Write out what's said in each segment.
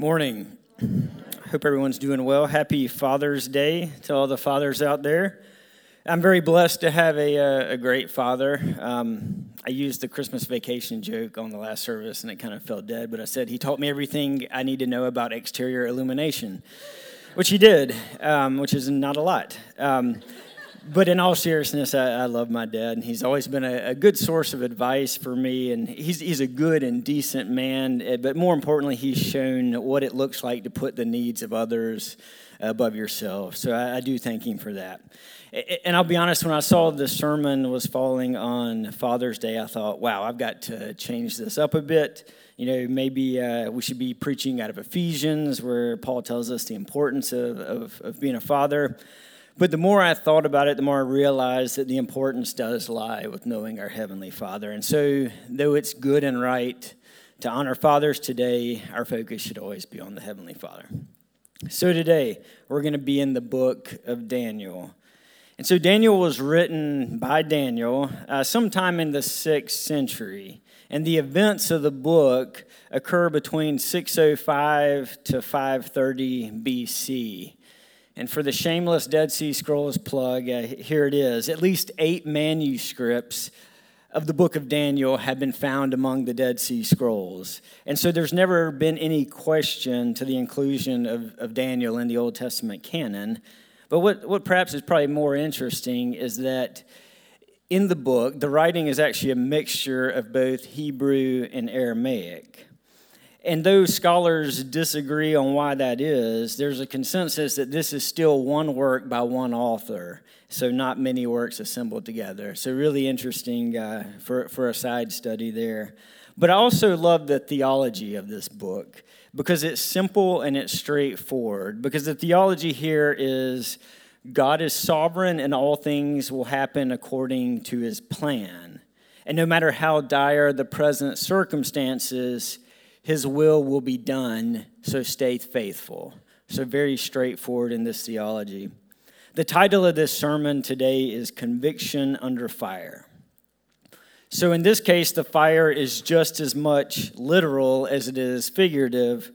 Morning. Hope everyone's doing well. Happy Father's Day to all the fathers out there. I'm very blessed to have a, uh, a great father. Um, I used the Christmas vacation joke on the last service and it kind of fell dead, but I said he taught me everything I need to know about exterior illumination, which he did, um, which is not a lot. Um, but in all seriousness, I, I, love my dad, and he's always been a, a, good source of advice for me. And he's, he's a good and decent man, eh, but more importantly, he's shown what it looks like to put the needs of others above yourself. So I, I do thank him for that. And I'll be honest, when I saw the sermon was falling on Father's Day, I thought, wow, I've got to change this up a bit. You know, maybe uh, we should be preaching out of Ephesians, where Paul tells us the importance of, of, of being a father. But the more I thought about it, the more I realized that the importance does lie with knowing our Heavenly Father. And so, though it's good and right to honor fathers today, our focus should always be on the Heavenly Father. So, today, we're going to be in the book of Daniel. And so, Daniel was written by Daniel uh, sometime in the sixth century. And the events of the book occur between 605 to 530 BC. And for the shameless Dead Sea Scrolls plug, uh, here it is. At least eight manuscripts of the book of Daniel have been found among the Dead Sea Scrolls. And so there's never been any question to the inclusion of, of Daniel in the Old Testament canon. But what, what perhaps is probably more interesting is that in the book, the writing is actually a mixture of both Hebrew and Aramaic. And though scholars disagree on why that is, there's a consensus that this is still one work by one author, so not many works assembled together. So, really interesting uh, for, for a side study there. But I also love the theology of this book because it's simple and it's straightforward. Because the theology here is God is sovereign and all things will happen according to his plan. And no matter how dire the present circumstances, his will will be done, so stay faithful. So, very straightforward in this theology. The title of this sermon today is Conviction Under Fire. So, in this case, the fire is just as much literal as it is figurative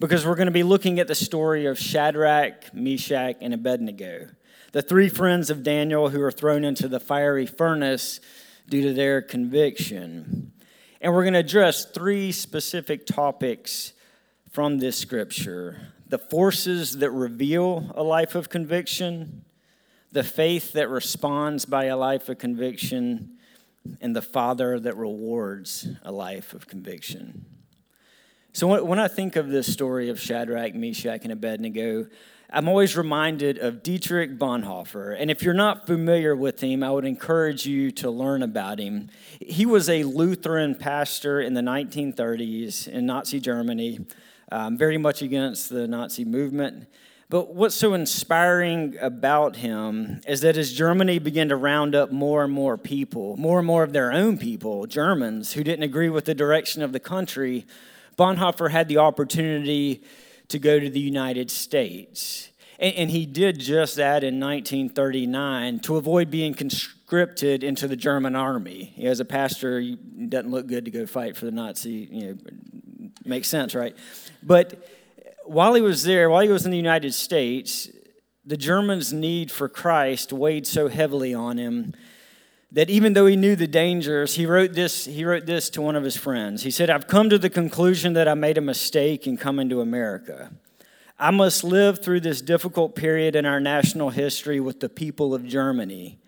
because we're going to be looking at the story of Shadrach, Meshach, and Abednego, the three friends of Daniel who are thrown into the fiery furnace due to their conviction. And we're going to address three specific topics from this scripture the forces that reveal a life of conviction, the faith that responds by a life of conviction, and the Father that rewards a life of conviction. So, when I think of this story of Shadrach, Meshach, and Abednego, I'm always reminded of Dietrich Bonhoeffer. And if you're not familiar with him, I would encourage you to learn about him. He was a Lutheran pastor in the 1930s in Nazi Germany, um, very much against the Nazi movement. But what's so inspiring about him is that as Germany began to round up more and more people, more and more of their own people, Germans, who didn't agree with the direction of the country, Bonhoeffer had the opportunity to go to the United States. And, and he did just that in 1939 to avoid being conscripted into the German army. As a pastor, it doesn't look good to go fight for the Nazi, you know, makes sense, right? But while he was there, while he was in the United States, the Germans' need for Christ weighed so heavily on him that even though he knew the dangers, he wrote this, he wrote this to one of his friends. He said, I've come to the conclusion that I made a mistake in coming to America. I must live through this difficult period in our national history with the people of Germany.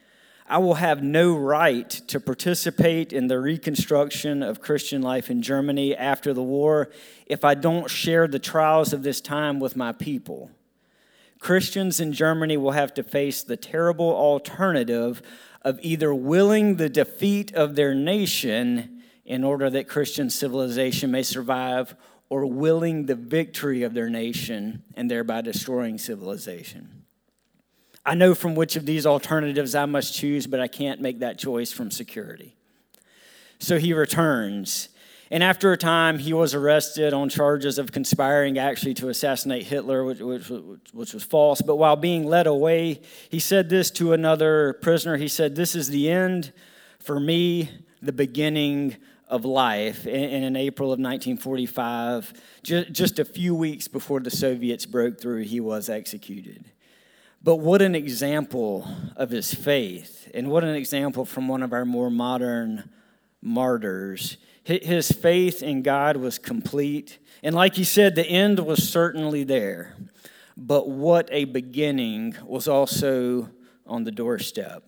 I will have no right to participate in the reconstruction of Christian life in Germany after the war if I don't share the trials of this time with my people. Christians in Germany will have to face the terrible alternative of either willing the defeat of their nation in order that Christian civilization may survive, or willing the victory of their nation and thereby destroying civilization. I know from which of these alternatives I must choose, but I can't make that choice from security. So he returns and after a time, he was arrested on charges of conspiring actually to assassinate Hitler, which, which, which, was false. But while being led away, he said this to another prisoner. He said, This is the end for me, the beginning of life. And in April of 1945, just a few weeks before the Soviets broke through, he was executed. But what an example of his faith, and what an example from one of our more modern martyrs. His faith in God was complete. And like he said, the end was certainly there. But what a beginning was also on the doorstep.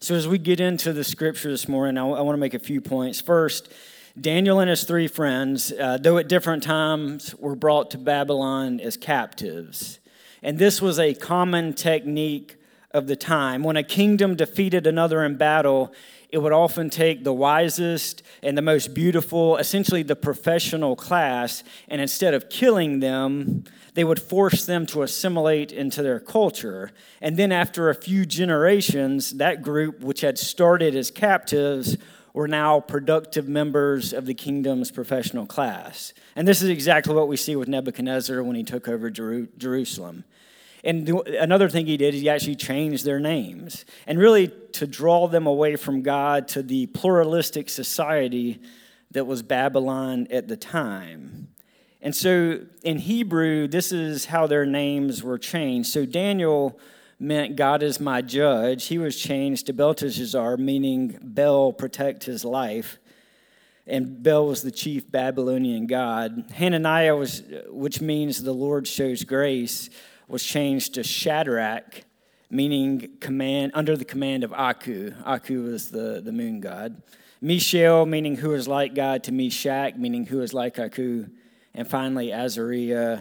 So, as we get into the scripture this morning, I, I want to make a few points. First, Daniel and his three friends, uh, though at different times, were brought to Babylon as captives. And this was a common technique of the time. When a kingdom defeated another in battle, it would often take the wisest and the most beautiful, essentially the professional class, and instead of killing them, they would force them to assimilate into their culture. And then, after a few generations, that group, which had started as captives, were now productive members of the kingdom's professional class. And this is exactly what we see with Nebuchadnezzar when he took over Jerusalem. And another thing he did, is he actually changed their names. And really to draw them away from God to the pluralistic society that was Babylon at the time. And so in Hebrew, this is how their names were changed. So Daniel meant God is my judge. He was changed to Belteshazzar, meaning Bel protect his life. And Bel was the chief Babylonian god. Hananiah was, which means the Lord shows grace was changed to Shadrach, meaning command under the command of Aku. Aku was the, the moon god. Mishael, meaning who is like God, to Meshach, meaning who is like Aku. And finally, Azariah,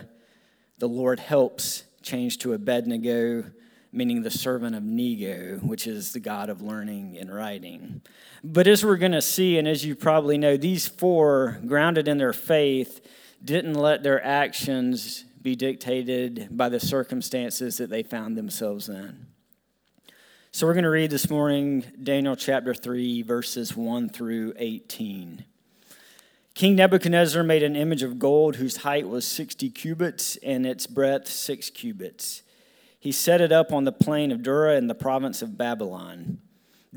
the Lord helps, changed to Abednego, meaning the servant of Nego, which is the God of learning and writing. But as we're going to see, and as you probably know, these four, grounded in their faith, didn't let their actions be dictated by the circumstances that they found themselves in. So we're going to read this morning Daniel chapter 3, verses 1 through 18. King Nebuchadnezzar made an image of gold whose height was 60 cubits and its breadth 6 cubits. He set it up on the plain of Dura in the province of Babylon.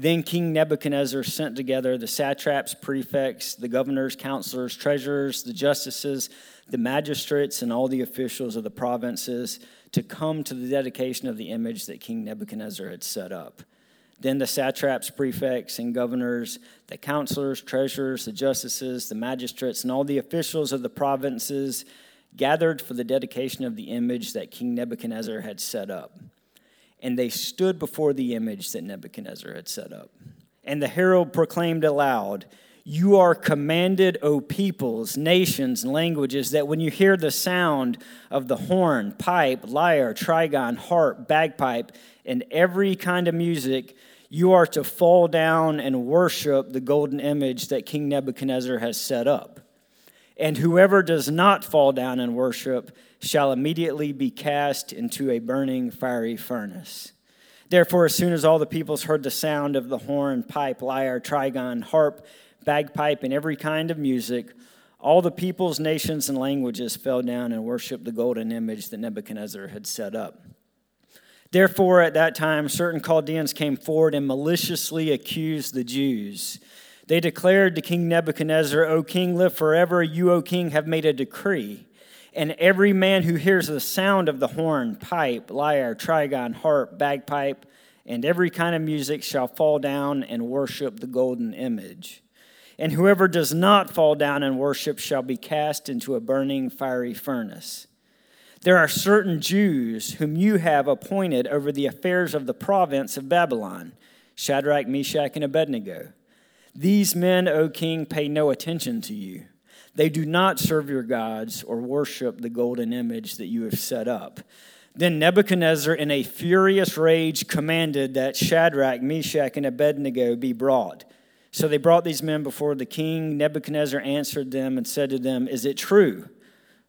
Then King Nebuchadnezzar sent together the satraps, prefects, the governors, counselors, treasurers, the justices, the magistrates, and all the officials of the provinces to come to the dedication of the image that King Nebuchadnezzar had set up. Then the satraps, prefects, and governors, the counselors, treasurers, the justices, the magistrates, and all the officials of the provinces gathered for the dedication of the image that King Nebuchadnezzar had set up and they stood before the image that Nebuchadnezzar had set up. And the herald proclaimed aloud, You are commanded, O peoples, nations, and languages, that when you hear the sound of the horn, pipe, lyre, trigon, harp, bagpipe, and every kind of music, you are to fall down and worship the golden image that King Nebuchadnezzar has set up. And whoever does not fall down and worship, shall immediately be cast into a burning fiery furnace. Therefore, as soon as all the peoples heard the sound of the horn, pipe, lyre, trigon, harp, bagpipe, and every kind of music, all the peoples, nations, and languages fell down and worshiped the golden image that Nebuchadnezzar had set up. Therefore, at that time, certain Chaldeans came forward and maliciously accused the Jews. They declared to King Nebuchadnezzar, O king, live forever. You, O king, have made a decree and every man who hears the sound of the horn, pipe, lyre, trigon, harp, bagpipe, and every kind of music shall fall down and worship the golden image. And whoever does not fall down and worship shall be cast into a burning fiery furnace. There are certain Jews whom you have appointed over the affairs of the province of Babylon Shadrach, Meshach, and Abednego. These men, O king, pay no attention to you they do not serve your gods or worship the golden image that you have set up. Then Nebuchadnezzar, in a furious rage, commanded that Shadrach, Meshach, and Abednego be brought. So they brought these men before the king. Nebuchadnezzar answered them and said to them, Is it true,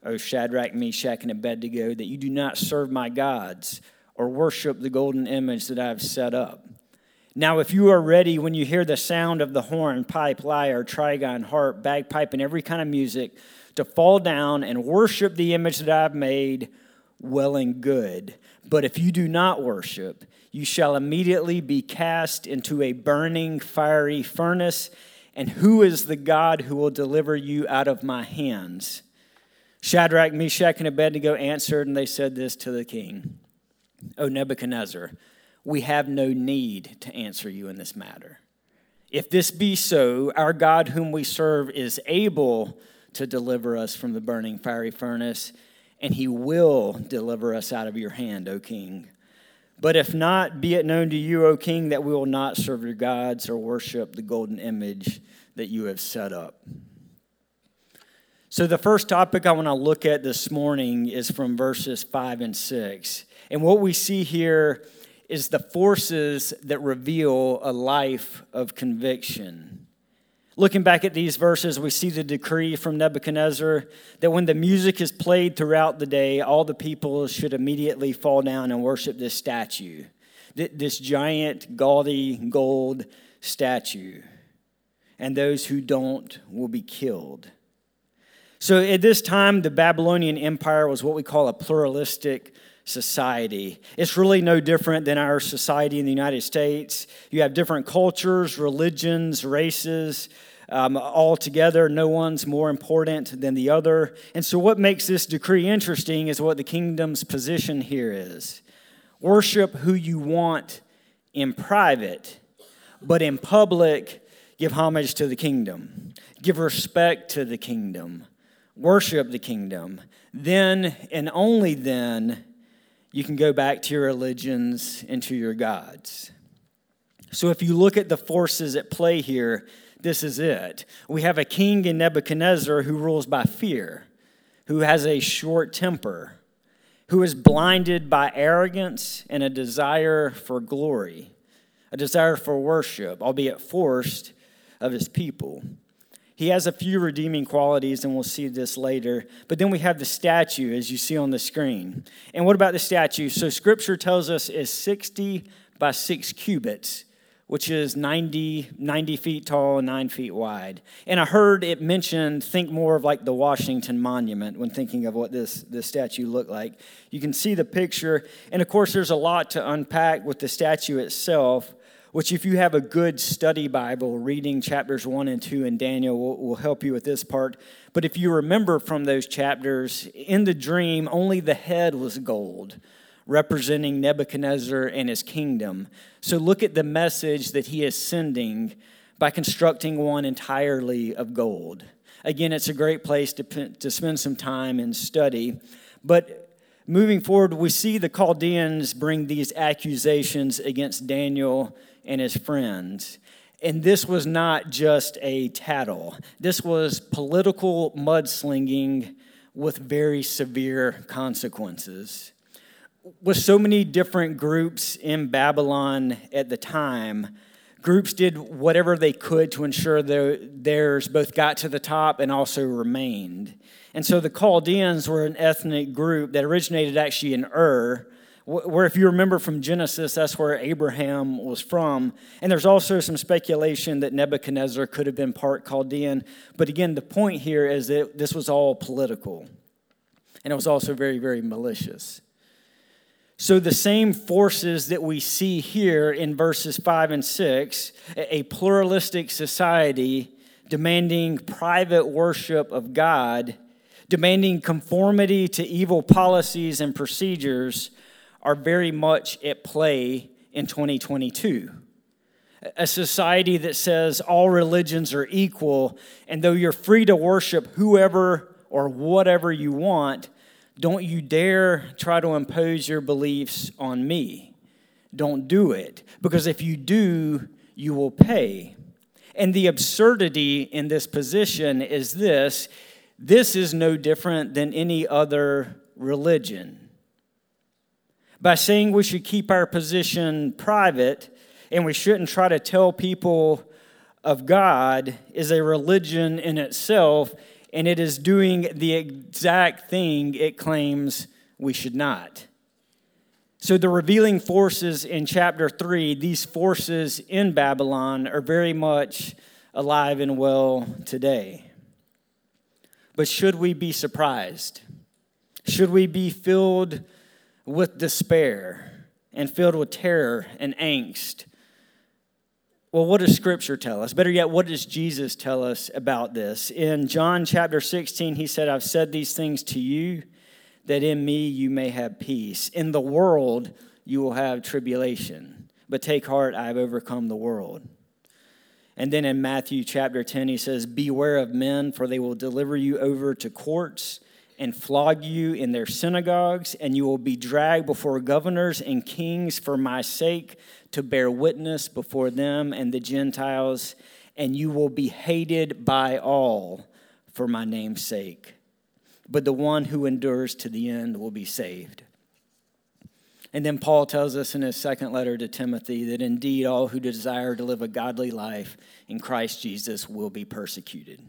O Shadrach, Meshach, and Abednego, that you do not serve my gods or worship the golden image that I have set up? Now, if you are ready when you hear the sound of the horn, pipe, lyre, trigon, harp, bagpipe, and every kind of music, to fall down and worship the image that I've made, well and good. But if you do not worship, you shall immediately be cast into a burning, fiery furnace. And who is the God who will deliver you out of my hands? Shadrach, Meshach, and Abednego answered, and they said this to the king O Nebuchadnezzar, we have no need to answer you in this matter. If this be so, our God, whom we serve, is able to deliver us from the burning fiery furnace, and he will deliver us out of your hand, O king. But if not, be it known to you, O king, that we will not serve your gods or worship the golden image that you have set up. So, the first topic I want to look at this morning is from verses 5 and 6. And what we see here is the forces that reveal a life of conviction. Looking back at these verses, we see the decree from Nebuchadnezzar that when the music is played throughout the day, all the people should immediately fall down and worship this statue, this giant, gaudy gold statue. And those who don't will be killed. So at this time, the Babylonian Empire was what we call a pluralistic society. It's really no different than our society in the United States. You have different cultures, religions, races. Um, all together, no one's more important than the other. And so, what makes this decree interesting is what the kingdom's position here is worship who you want in private, but in public, give homage to the kingdom, give respect to the kingdom worship the kingdom, then and only then you can go back to your religions and to your gods. So if you look at the forces at play here, this is it. We have a king in Nebuchadnezzar who rules by fear, who has a short temper, who is blinded by arrogance and a desire for glory, a desire for worship, albeit forced, of his people. He has a few redeeming qualities, and we'll see this later. But then we have the statue, as you see on the screen. And what about the statue? So, scripture tells us is 60 by 6 cubits, which is 90, 90 feet tall and 9 feet wide. And I heard it mentioned, think more of like the Washington Monument when thinking of what this, this statue looked like. You can see the picture. And of course, there's a lot to unpack with the statue itself which, if you have a good study Bible, reading chapters 1 and 2 in Daniel will, will, help you with this part. But if you remember from those chapters, in the dream, only the head was gold, representing Nebuchadnezzar and his kingdom. So look at the message that he is sending by constructing one entirely of gold. Again, it's a great place to, to spend some time and study. But moving forward, we see the Chaldeans bring these accusations against Daniel and his friends. And this was not just a tattle, this was political mudslinging with very severe consequences. With so many different groups in Babylon at the time, groups did whatever they could to ensure that theirs both got to the top and also remained. And so the Chaldeans were an ethnic group that originated actually in Ur, where if you remember from Genesis, that's where Abraham was from. And there's also some speculation that Nebuchadnezzar could have been part Chaldean. But again, the point here is that this was all political. And it was also very, very malicious. So, the same forces that we see here in verses 5 and 6, a pluralistic society demanding private worship of God, demanding conformity to evil policies and procedures, are very much at play in 2022. A society that says all religions are equal, and though you're free to worship whoever or whatever you want, don't you dare try to impose your beliefs on me. Don't do it, because if you do, you will pay. And the absurdity in this position is this this is no different than any other religion by saying we should keep our position private and we shouldn't try to tell people of God is a religion in itself, and it is doing the exact thing it claims we should not. So, the revealing forces in chapter 3, these forces in Babylon, are very much alive and well today. But should we be surprised? Should we be filled with despair and filled with terror and angst Well, what does Scripture tell us? Better yet, what does Jesus tell us about this? In John chapter 16, he said, I've said these things to you that in me you may have peace. In the world you will have tribulation, but take heart, I have overcome the world. And then in Matthew chapter 10, he says, Beware of men, for they will deliver you over to courts and flog you in their synagogues, and you will be dragged before governors and kings for my sake to bear witness before them and the Gentiles, and you will be hated by all for my name's sake. But the one who endures to the end will be saved. And then Paul tells us in his second letter to Timothy that indeed all who desire to live a godly life in Christ Jesus will be persecuted.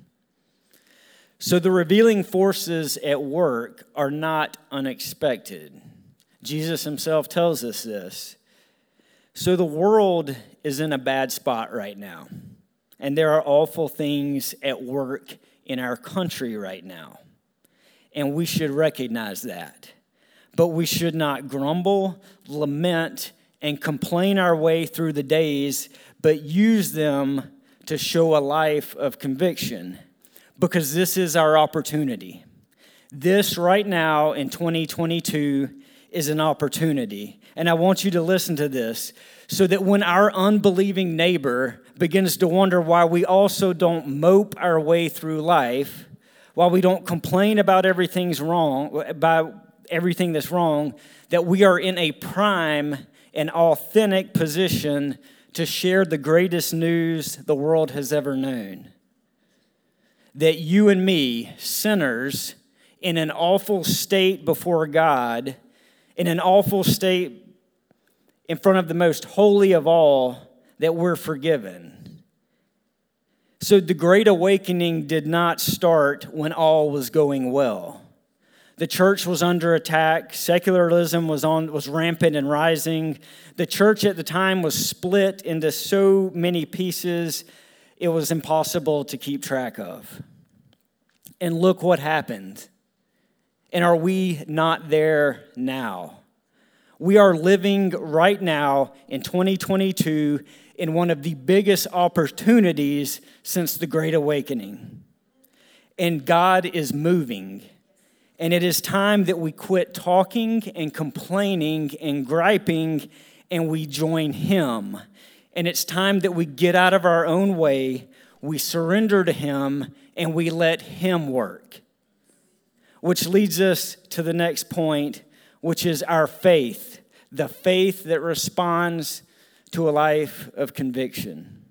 So the revealing forces at work are not unexpected. Jesus himself tells us this. So the world is in a bad spot right now, and there are awful things at work in our country right now. And we should recognize that. But we should not grumble, lament, and complain our way through the days, but use them to show a life of conviction because this is our opportunity. This right now in 2022 is an opportunity. And I want you to listen to this so that when our unbelieving neighbor begins to wonder why we also don't mope our way through life, while we don't complain about everything's wrong, about everything that's wrong, that we are in a prime and authentic position to share the greatest news the world has ever known that you and me, sinners, in an awful state before God, in an awful state in front of the most holy of all, that we're forgiven. So the Great Awakening did not start when all was going well. The church was under attack. Secularism was, on, was rampant and rising. The church at the time was split into so many pieces it was impossible to keep track of. And look what happened. And are we not there now? We are living right now in 2022 in one of the biggest opportunities since the Great Awakening. And God is moving. And it is time that we quit talking and complaining and griping and we join Him and it's time that we get out of our own way, we surrender to Him, and we let Him work. Which leads us to the next point, which is our faith the faith that responds to a life of conviction.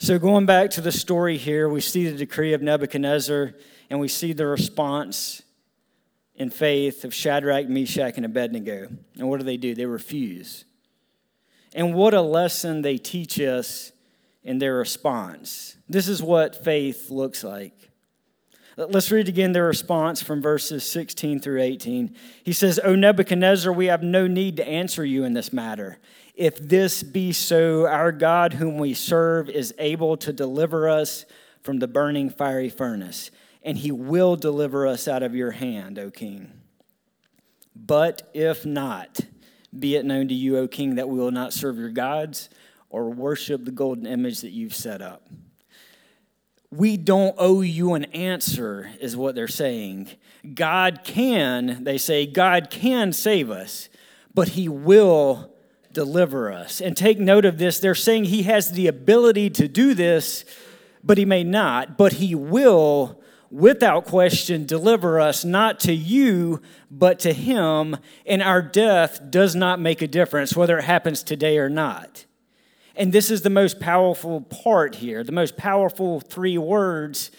So, going back to the story here, we see the decree of Nebuchadnezzar and we see the response in faith of Shadrach, Meshach, and Abednego. And what do they do? They refuse. And what a lesson they teach us in their response. This is what faith looks like. Let's read again their response from verses 16 through 18. He says, O Nebuchadnezzar, we have no need to answer you in this matter. If this be so, our God, whom we serve, is able to deliver us from the burning fiery furnace, and he will deliver us out of your hand, O king. But if not, be it known to you, O king, that we will not serve your gods or worship the golden image that you've set up. We don't owe you an answer, is what they're saying. God can, they say, God can save us, but He will deliver us. And take note of this they're saying He has the ability to do this, but He may not, but He will without question, deliver us not to you, but to him. And our death does not make a difference whether it happens today or not. And this is the most powerful part here, the most powerful three words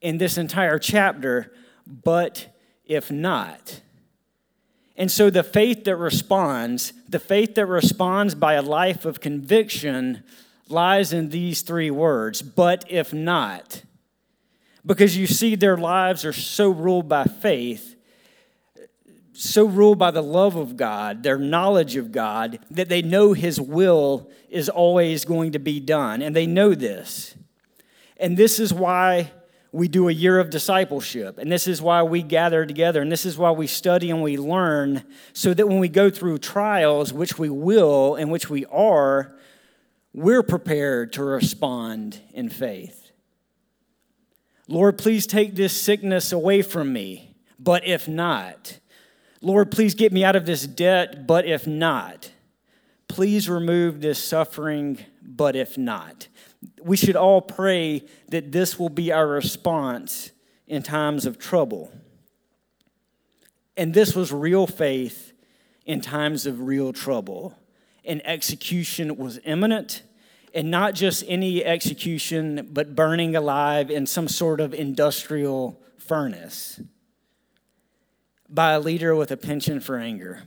in this entire chapter, but if not. And so the faith that responds, the faith that responds by a life of conviction, lies in these three words, but if not because you see their lives are so ruled by faith, so ruled by the love of God, their knowledge of God, that they know His will is always going to be done. And they know this. And this is why we do a year of discipleship. And this is why we gather together. And this is why we study and we learn so that when we go through trials, which we will and which we are, we're prepared to respond in faith. Lord, please take this sickness away from me, but if not, Lord, please get me out of this debt, but if not, please remove this suffering, but if not. We should all pray that this will be our response in times of trouble. And this was real faith in times of real trouble. And execution was imminent, and not just any execution, but burning alive in some sort of industrial furnace by a leader with a penchant for anger.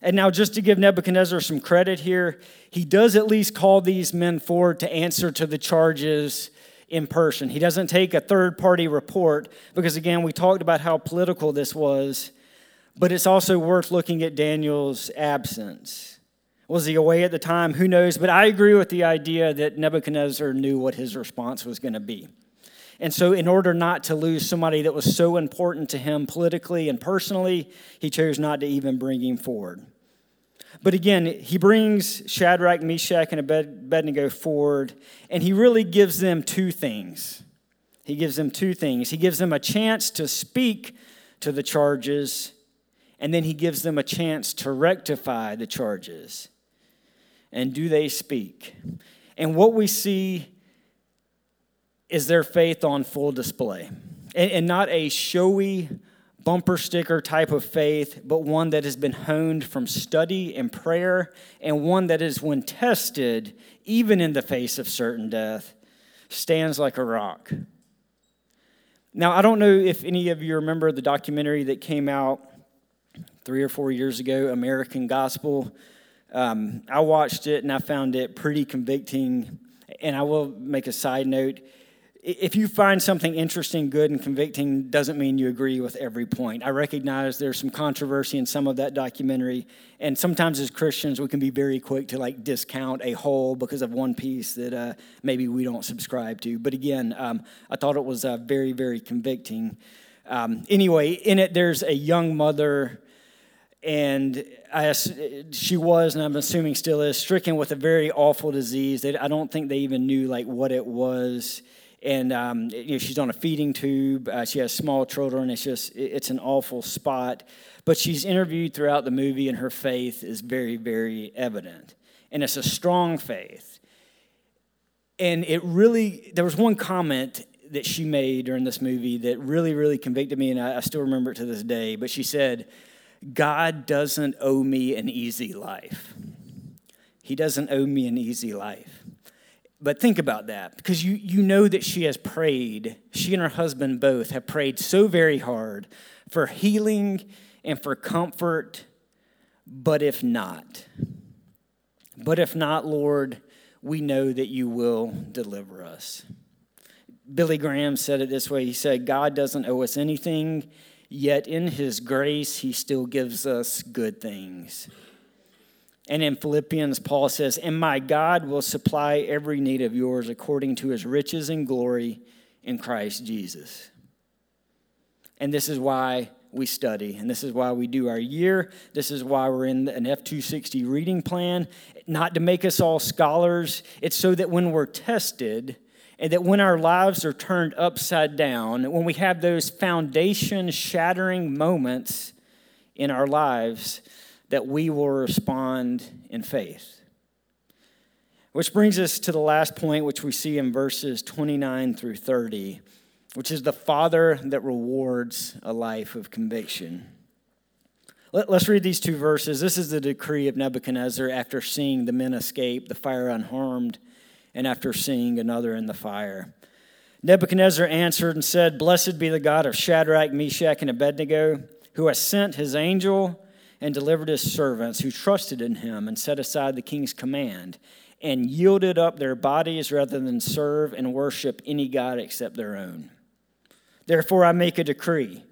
And now, just to give Nebuchadnezzar some credit here, he does at least call these men forward to answer to the charges in person. He doesn't take a third party report because, again, we talked about how political this was, but it's also worth looking at Daniel's absence. Was he away at the time? Who knows? But I agree with the idea that Nebuchadnezzar knew what his response was going to be. And so, in order not to lose somebody that was so important to him politically and personally, he chose not to even bring him forward. But again, he brings Shadrach, Meshach, and Abednego forward, and he really gives them two things. He gives them two things. He gives them a chance to speak to the charges, and then he gives them a chance to rectify the charges. And do they speak? And what we see is their faith on full display, and, and not a showy, bumper sticker type of faith, but one that has been honed from study and prayer, and one that is, when tested, even in the face of certain death, stands like a rock. Now, I don't know if any of you remember the documentary that came out three or four years ago, American Gospel. Um, I watched it and I found it pretty convicting. And I will make a side note if you find something interesting, good, and convicting, doesn't mean you agree with every point. I recognize there's some controversy in some of that documentary, and sometimes as Christians, we can be very quick to like discount a whole because of one piece that uh, maybe we don't subscribe to. But again, um, I thought it was uh, very, very convicting. Um, anyway, in it, there's a young mother, and I, she was, and I'm assuming still is, stricken with a very awful disease that I don't think they even knew like what it was and um, you know, she's on a feeding tube. Uh, she has small children. It's just it's an awful spot. But she's interviewed throughout the movie, and her faith is very, very evident, and it's a strong faith. And it really, there was one comment that she made during this movie that really, really convicted me, and I, I still remember it to this day. But she said, "God doesn't owe me an easy life. He doesn't owe me an easy life." But think about that because you, you know that she has prayed, she and her husband both have prayed so very hard for healing and for comfort. But if not, but if not, Lord, we know that you will deliver us. Billy Graham said it this way He said, God doesn't owe us anything, yet in his grace, he still gives us good things. And in Philippians, Paul says, And my God will supply every need of yours according to his riches and glory in Christ Jesus. And this is why we study, and this is why we do our year. This is why we're in an F 260 reading plan, not to make us all scholars. It's so that when we're tested, and that when our lives are turned upside down, when we have those foundation shattering moments in our lives, that we will respond in faith. Which brings us to the last point, which we see in verses 29 through 30, which is the Father that rewards a life of conviction. Let, us read these two verses. This is the decree of Nebuchadnezzar after seeing the men escape, the fire unharmed, and after seeing another in the fire. Nebuchadnezzar answered and said, Blessed be the God of Shadrach, Meshach, and Abednego, who has sent his angel and delivered his servants who trusted in him and set aside the king's command and yielded up their bodies rather than serve and worship any God except their own. Therefore, I make a decree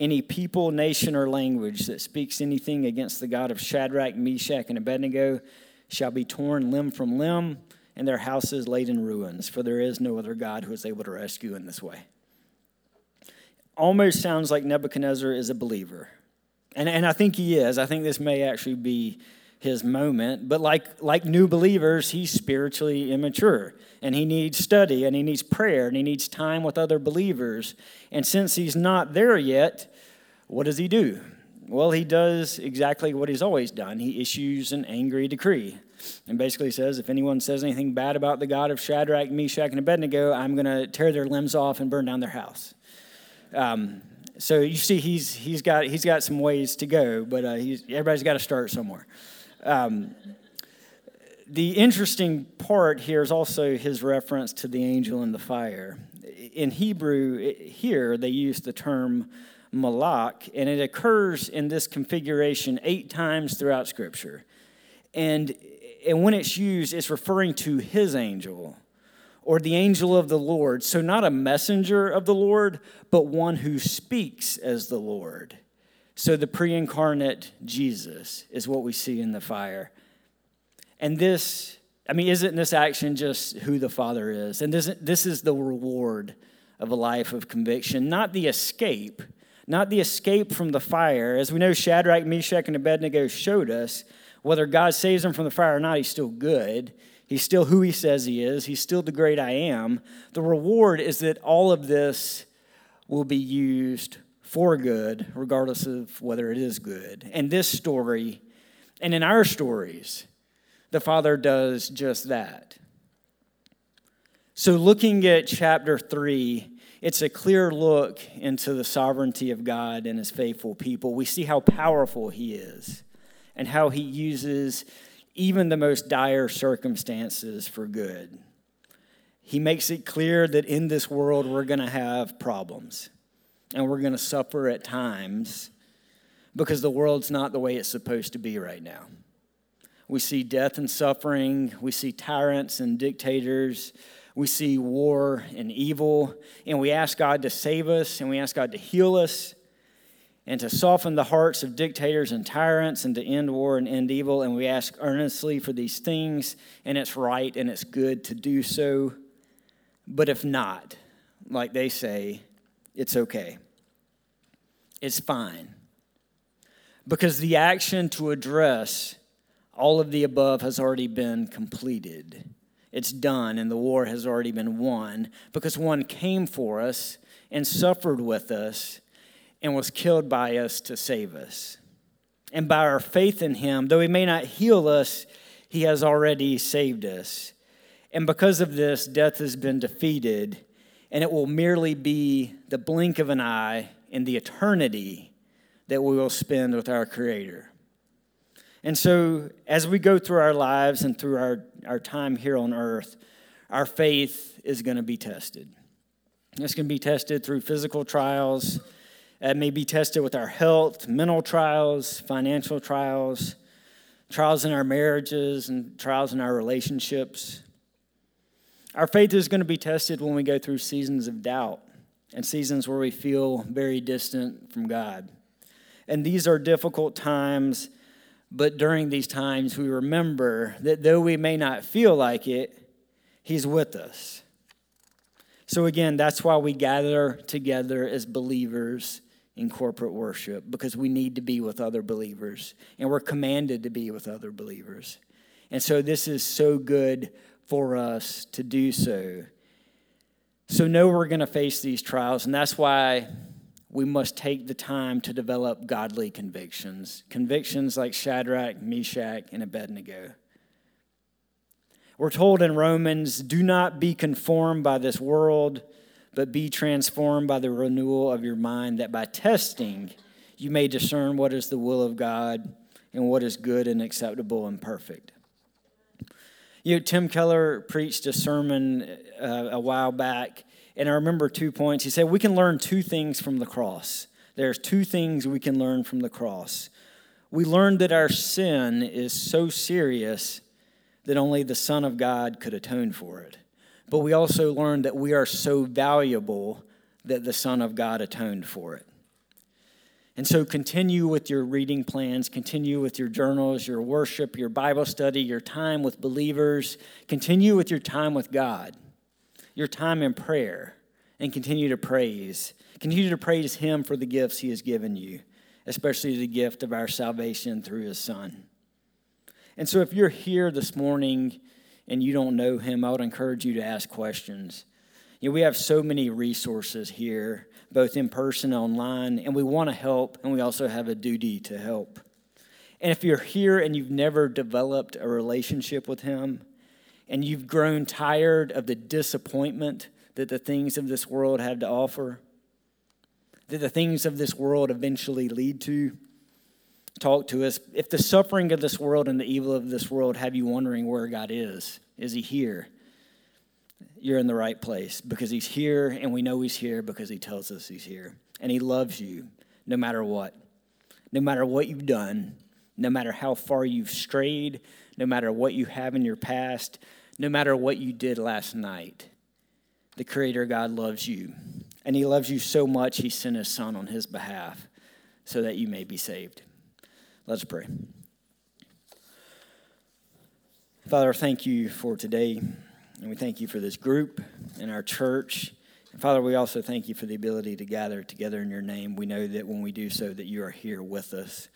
any people, nation, or language that speaks anything against the God of Shadrach, Meshach, and Abednego shall be torn limb from limb and their houses laid in ruins, for there is no other God who is able to rescue in this way. Almost sounds like Nebuchadnezzar is a believer. And, and I think he is. I think this may actually be his moment. But like, like new believers, he's spiritually immature and he needs study and he needs prayer and he needs time with other believers. And since he's not there yet, what does he do? Well, he does exactly what he's always done. He issues an angry decree and basically says if anyone says anything bad about the God of Shadrach, Meshach, and Abednego, I'm going to tear their limbs off and burn down their house. Um, so you see, he's, he's, got, he's got some ways to go, but uh, everybody's got to start somewhere. Um, the interesting part here is also his reference to the angel in the fire. In Hebrew, here they use the term malak, and it occurs in this configuration eight times throughout Scripture. And, and when it's used, it's referring to his angel or the angel of the Lord. So, not a messenger of the Lord, but one who speaks as the Lord. So, the pre incarnate Jesus is what we see in the fire. And this, I mean, isn't this action just who the Father is? And this, this is the reward of a life of conviction, not the escape, not the escape from the fire. As we know, Shadrach, Meshach, and Abednego showed us whether God saves them from the fire or not, he's still good. He's still who he says he is. He's still the great I am. The reward is that all of this will be used for good, regardless of whether it is good. And this story, and in our stories, the Father does just that. So, looking at chapter 3, it's a clear look into the sovereignty of God and his faithful people. We see how powerful he is and how he uses even the most dire circumstances for good. He makes it clear that in this world we're going to have problems and we're going to suffer at times because the world's not the way it's supposed to be right now. We see death and suffering, we see tyrants and dictators, we see war and evil, and we ask God to save us and we ask God to heal us and to soften the hearts of dictators and tyrants and to end war and end evil. And we ask earnestly for these things, and it's right and it's good to do so. But if not, like they say, it's okay. It's fine. Because the action to address all of the above has already been completed. It's done, and the war has already been won because one came for us and suffered with us and was killed by us to save us. And by our faith in him, though he may not heal us, he has already saved us. And because of this, death has been defeated, and it will merely be the blink of an eye in the eternity that we will spend with our Creator. And so, as we go through our lives and through our, our time here on earth, our faith is going to be tested. It's going to be tested through physical trials it may be tested with our health, mental trials, financial trials, trials in our marriages, and trials in our relationships. Our faith is going to be tested when we go through seasons of doubt and seasons where we feel very distant from God. And these are difficult times, but during these times, we remember that though we may not feel like it, He's with us. So, again, that's why we gather together as believers in corporate worship because we need to be with other believers and we're commanded to be with other believers. And so this is so good for us to do so. So, know we're going to face these trials, and that's why we must take the time to develop godly convictions. Convictions like Shadrach, Meshach, and Abednego. We're told in Romans do not be conformed by this world but be transformed by the renewal of your mind, that by testing you may discern what is the will of God and what is good and acceptable and perfect. You know, Tim Keller preached a sermon uh, a while back, and I remember two points. He said, We can learn two things from the cross. There's two things we can learn from the cross. We learned that our sin is so serious that only the Son of God could atone for it. But we also learned that we are so valuable that the Son of God atoned for it. And so continue with your reading plans, continue with your journals, your worship, your Bible study, your time with believers, continue with your time with God, your time in prayer, and continue to praise. Continue to praise Him for the gifts He has given you, especially the gift of our salvation through His Son. And so if you're here this morning and you don't know him, I would encourage you to ask questions. You know, we have so many resources here, both in person and online, and we want to help, and we also have a duty to help. And if you're here and you've never developed a relationship with him, and you've grown tired of the disappointment that the things of this world have to offer, that the things of this world eventually lead to, talk to us. If the suffering of this world and the evil of this world have you wondering where God is, is He here? You're in the right place because He's here, and we know He's here because He tells us He's here. And He loves you no matter what. No matter what you've done, no matter how far you've strayed, no matter what you have in your past, no matter what you did last night, the Creator God loves you. And He loves you so much, He sent His Son on His behalf so that you may be saved. Let's pray. Father, thank you for today, and we thank you for this group and our church. And Father, we also thank you for the ability to gather together in your name. We know that when we do so, that you are here with us.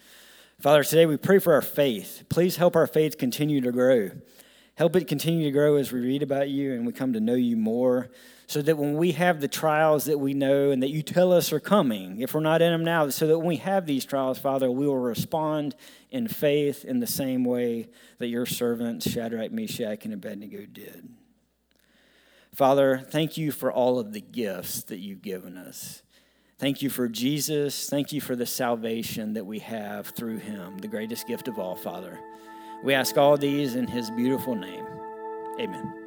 Father, today we pray for our faith. Please help our faith continue to grow. Help it continue to grow as we read about you and we come to know you more so that when we have the trials that we know and that you tell us are coming, if we're not in them now, so that when we have these trials, Father, we will respond in faith in the same way that your servants, Shadrach, Meshach, and Abednego did. Father, thank you for all of the gifts that you've given us. Thank you for Jesus. Thank you for the salvation that we have through him, the greatest gift of all, Father. We ask all these in his beautiful name. Amen.